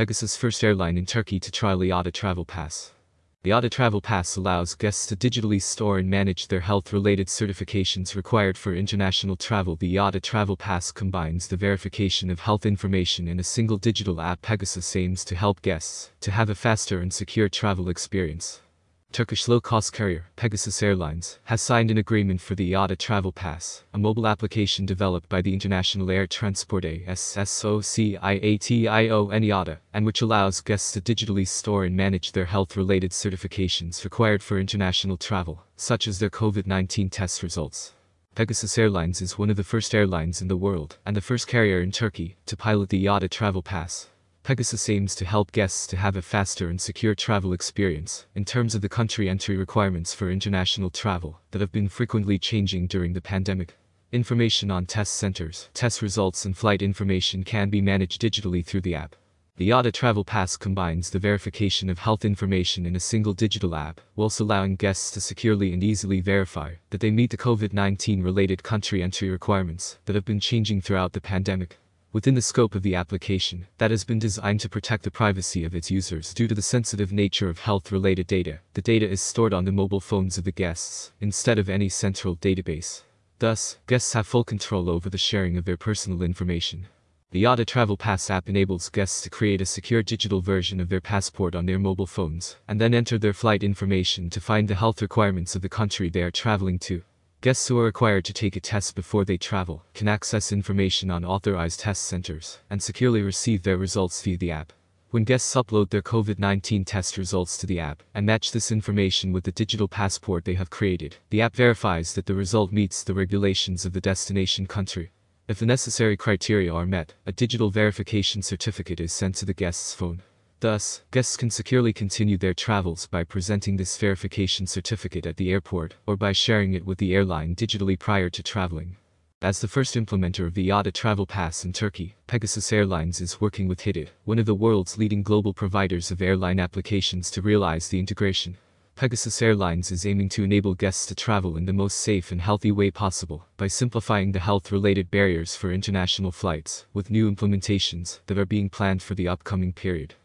Pegasus first airline in Turkey to trial IATA Travel Pass. The IATA Travel Pass allows guests to digitally store and manage their health-related certifications required for international travel. The IATA Travel Pass combines the verification of health information in a single digital app. Pegasus aims to help guests to have a faster and secure travel experience. Turkish low-cost carrier, Pegasus Airlines, has signed an agreement for the IATA Travel Pass, a mobile application developed by the International Air Transport Association IATA, and which allows guests to digitally store and manage their health-related certifications required for international travel, such as their COVID-19 test results. Pegasus Airlines is one of the first airlines in the world, and the first carrier in Turkey, to pilot the IATA Travel Pass. Pegasus aims to help guests to have a faster and secure travel experience in terms of the country entry requirements for international travel that have been frequently changing during the pandemic. Information on test centers, test results and flight information can be managed digitally through the app. The IATA Travel Pass combines the verification of health information in a single digital app, whilst allowing guests to securely and easily verify that they meet the COVID-19 related country entry requirements that have been changing throughout the pandemic within the scope of the application that has been designed to protect the privacy of its users due to the sensitive nature of health-related data. The data is stored on the mobile phones of the guests instead of any central database. Thus, guests have full control over the sharing of their personal information. The IATA Travel Pass app enables guests to create a secure digital version of their passport on their mobile phones and then enter their flight information to find the health requirements of the country they are traveling to. Guests who are required to take a test before they travel can access information on authorized test centers and securely receive their results via the app. When guests upload their COVID-19 test results to the app and match this information with the digital passport they have created, the app verifies that the result meets the regulations of the destination country. If the necessary criteria are met, a digital verification certificate is sent to the guest's phone. Thus, guests can securely continue their travels by presenting this verification certificate at the airport or by sharing it with the airline digitally prior to traveling. As the first implementer of the IATA Travel Pass in Turkey, Pegasus Airlines is working with Hitit, one of the world's leading global providers of airline applications to realize the integration. Pegasus Airlines is aiming to enable guests to travel in the most safe and healthy way possible by simplifying the health-related barriers for international flights with new implementations that are being planned for the upcoming period.